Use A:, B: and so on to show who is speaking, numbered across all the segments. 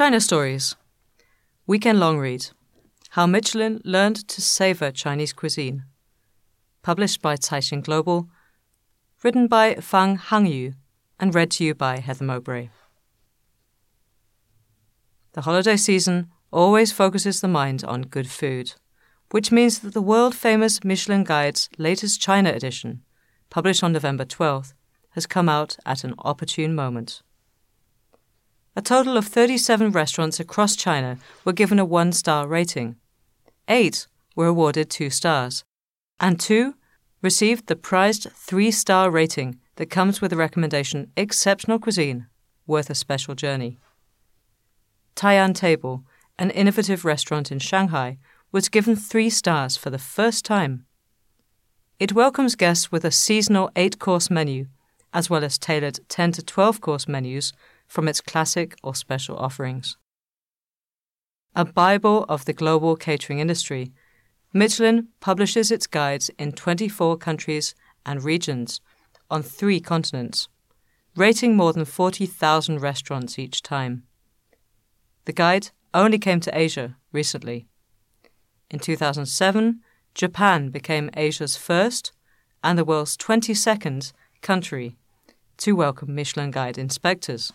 A: China Stories. Weekend long read. How Michelin learned to savor Chinese cuisine. Published by Caixin Global. Written by Fan Hangyu and read to you by Heather Mowbray. The holiday season always focuses the mind on good food, which means that the world famous Michelin Guide's latest China edition, published on November 12th, has come out at an opportune moment. A total of 37 restaurants across China were given a one star rating. Eight were awarded two stars, and two received the prized three star rating that comes with the recommendation Exceptional Cuisine, worth a special journey. Taian Table, an innovative restaurant in Shanghai, was given three stars for the first time. It welcomes guests with a seasonal eight course menu, as well as tailored 10 to 12 course menus from its classic or special offerings. A Bible of the global catering industry, Michelin publishes its guides in 24 countries and regions on three continents, rating more than 40,000 restaurants each time. The guide only came to Asia recently. In 2007, Japan became Asia's first and the world's 22nd country to welcome Michelin Guide inspectors.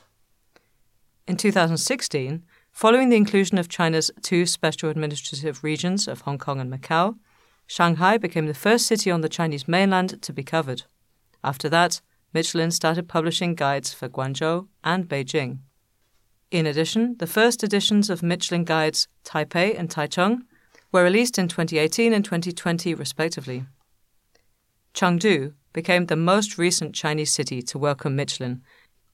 A: In 2016, following the inclusion of China's two special administrative regions of Hong Kong and Macau, Shanghai became the first city on the Chinese mainland to be covered. After that, Michelin started publishing guides for Guangzhou and Beijing. In addition, the first editions of Michelin guides Taipei and Taichung were released in 2018 and 2020, respectively. Chengdu became the most recent Chinese city to welcome Michelin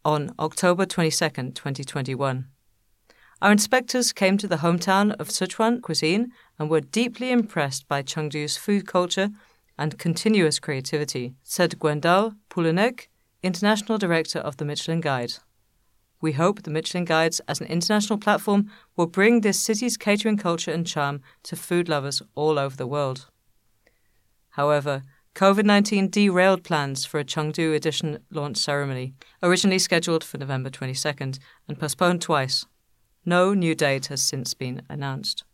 A: on October 22, 2021. Our inspectors came to the hometown of Sichuan cuisine and were deeply impressed by Chengdu's food culture and continuous creativity, said Gwendal Poullennec, International Director of the Michelin Guide. We hope the Michelin Guides as an international platform will bring this city's catering culture and charm to food lovers all over the world. However, COVID 19 derailed plans for a Chengdu edition launch ceremony, originally scheduled for November 22nd and postponed twice. No new date has since been announced.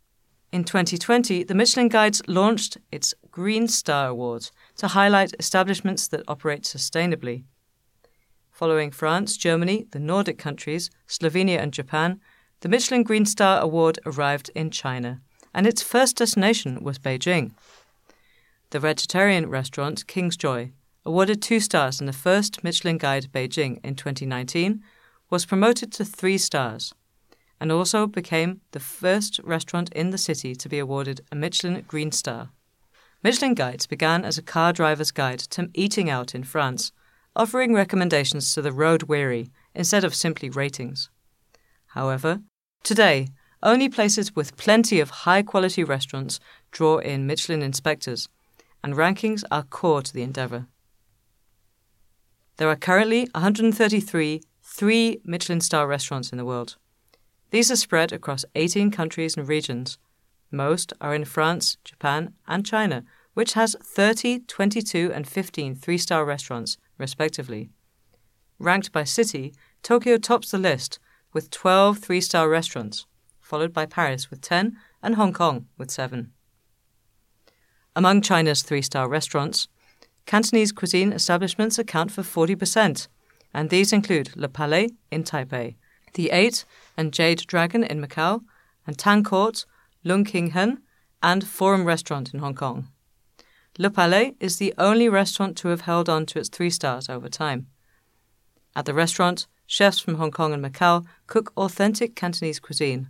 A: In 2020, the Michelin Guides launched its Green Star Award to highlight establishments that operate sustainably. Following France, Germany, the Nordic countries, Slovenia, and Japan, the Michelin Green Star Award arrived in China, and its first destination was Beijing. The vegetarian restaurant King's Joy, awarded two stars in the first Michelin Guide Beijing in 2019, was promoted to three stars and also became the first restaurant in the city to be awarded a Michelin Green Star. Michelin Guides began as a car driver's guide to eating out in France, offering recommendations to the road weary instead of simply ratings. However, today, only places with plenty of high quality restaurants draw in Michelin inspectors and rankings are core to the endeavour. There are currently 133 three Michelin star restaurants in the world. These are spread across 18 countries and regions. Most are in France, Japan, and China, which has 30, 22, and 15 three star restaurants, respectively. Ranked by city, Tokyo tops the list with 12 three star restaurants, followed by Paris with 10 and Hong Kong with 7. Among China's three star restaurants, Cantonese cuisine establishments account for 40%, and these include Le Palais in Taipei, The Eight and Jade Dragon in Macau, and Tang Court, Lung King Heen, and Forum Restaurant in Hong Kong. Le Palais is the only restaurant to have held on to its three stars over time. At the restaurant, chefs from Hong Kong and Macau cook authentic Cantonese cuisine,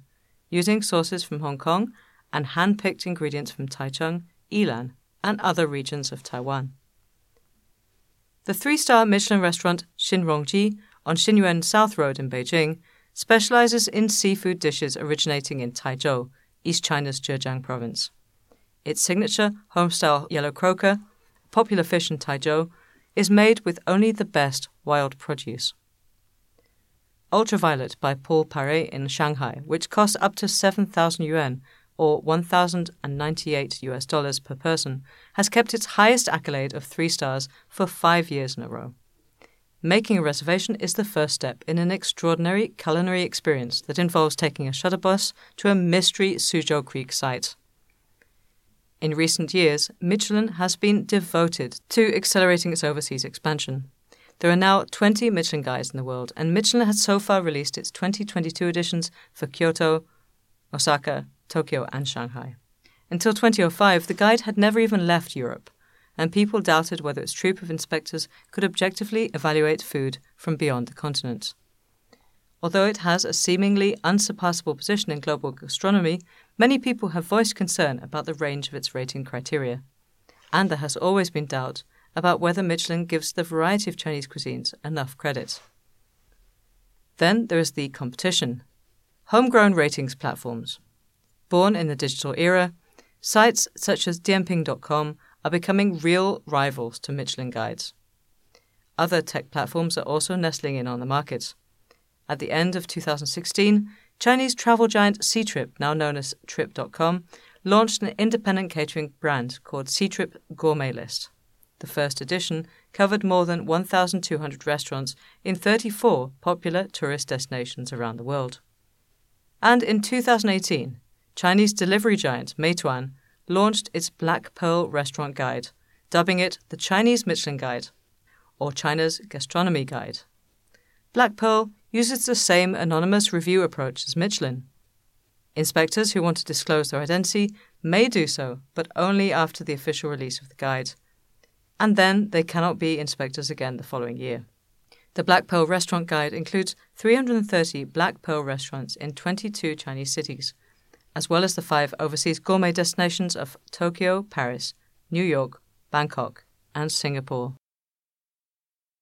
A: using sauces from Hong Kong and hand picked ingredients from Taichung, Yilan, and other regions of Taiwan. The three star Michelin restaurant Xin Rongji on Xinyuan South Road in Beijing specializes in seafood dishes originating in Taizhou, East China's Zhejiang province. Its signature homestyle yellow croaker, popular fish in Taizhou, is made with only the best wild produce. Ultraviolet by Paul Pairet in Shanghai, which costs up to 7,000 yuan or 1,098 US dollars per person, has kept its highest accolade of three stars for five years in a row. Making a reservation is the first step in an extraordinary culinary experience that involves taking a shuttle bus to a mystery Suzhou Creek site. In recent years, Michelin has been devoted to accelerating its overseas expansion. There are now 20 Michelin guides in the world, and Michelin has so far released its 2022 editions for Kyoto, Osaka, Tokyo, and Shanghai. Until 2005, the guide had never even left Europe, and people doubted whether its troop of inspectors could objectively evaluate food from beyond the continent. Although it has a seemingly unsurpassable position in global gastronomy, many people have voiced concern about the range of its rating criteria. And there has always been doubt about whether Michelin gives the variety of Chinese cuisines enough credit. Then there is the competition homegrown ratings platforms. Born in the digital era, sites such as Dianping.com are becoming real rivals to Michelin guides. Other tech platforms are also nestling in on the market. At the end of 2016, Chinese travel giant Ctrip, now known as Trip.com, launched an independent catering brand called Ctrip Gourmet List. The first edition covered more than 1,200 restaurants in 34 popular tourist destinations around the world. And in 2018, Chinese delivery giant Meituan launched its Black Pearl Restaurant Guide, dubbing it the Chinese Michelin Guide, or China's Gastronomy Guide. Black Pearl uses the same anonymous review approach as Michelin. Inspectors who want to disclose their identity may do so, but only after the official release of the guide. And then they cannot be inspectors again the following year. The Black Pearl Restaurant Guide includes 330 Black Pearl restaurants in 22 Chinese cities, as well as the five overseas gourmet destinations of Tokyo, Paris, New York, Bangkok, and Singapore.